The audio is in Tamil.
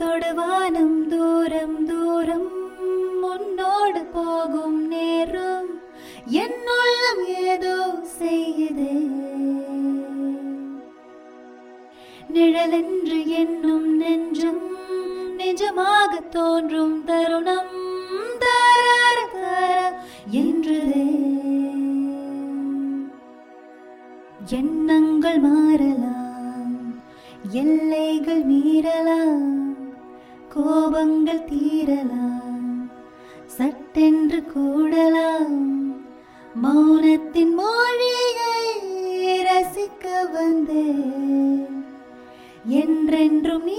தொடுவானம் தூரம் தூரம் முன்னோடு போகும் நேரம் என்னுள்ளம் ஏதோ செய்யுது. நிழலென்று என்னும் நெஞ்சம் நிஜமாக தோன்றும் தருணம் தாரார தார என்றதே. எண்ணங்கள் மாறலாம் எல்லைகள் மீறலாம் கோபங்கள் தீரலாம். சட்டென்று கூடலாம். மௌனத்தின் மொழியை ரசிக்க வந்தேன். என்றென்றும் நீ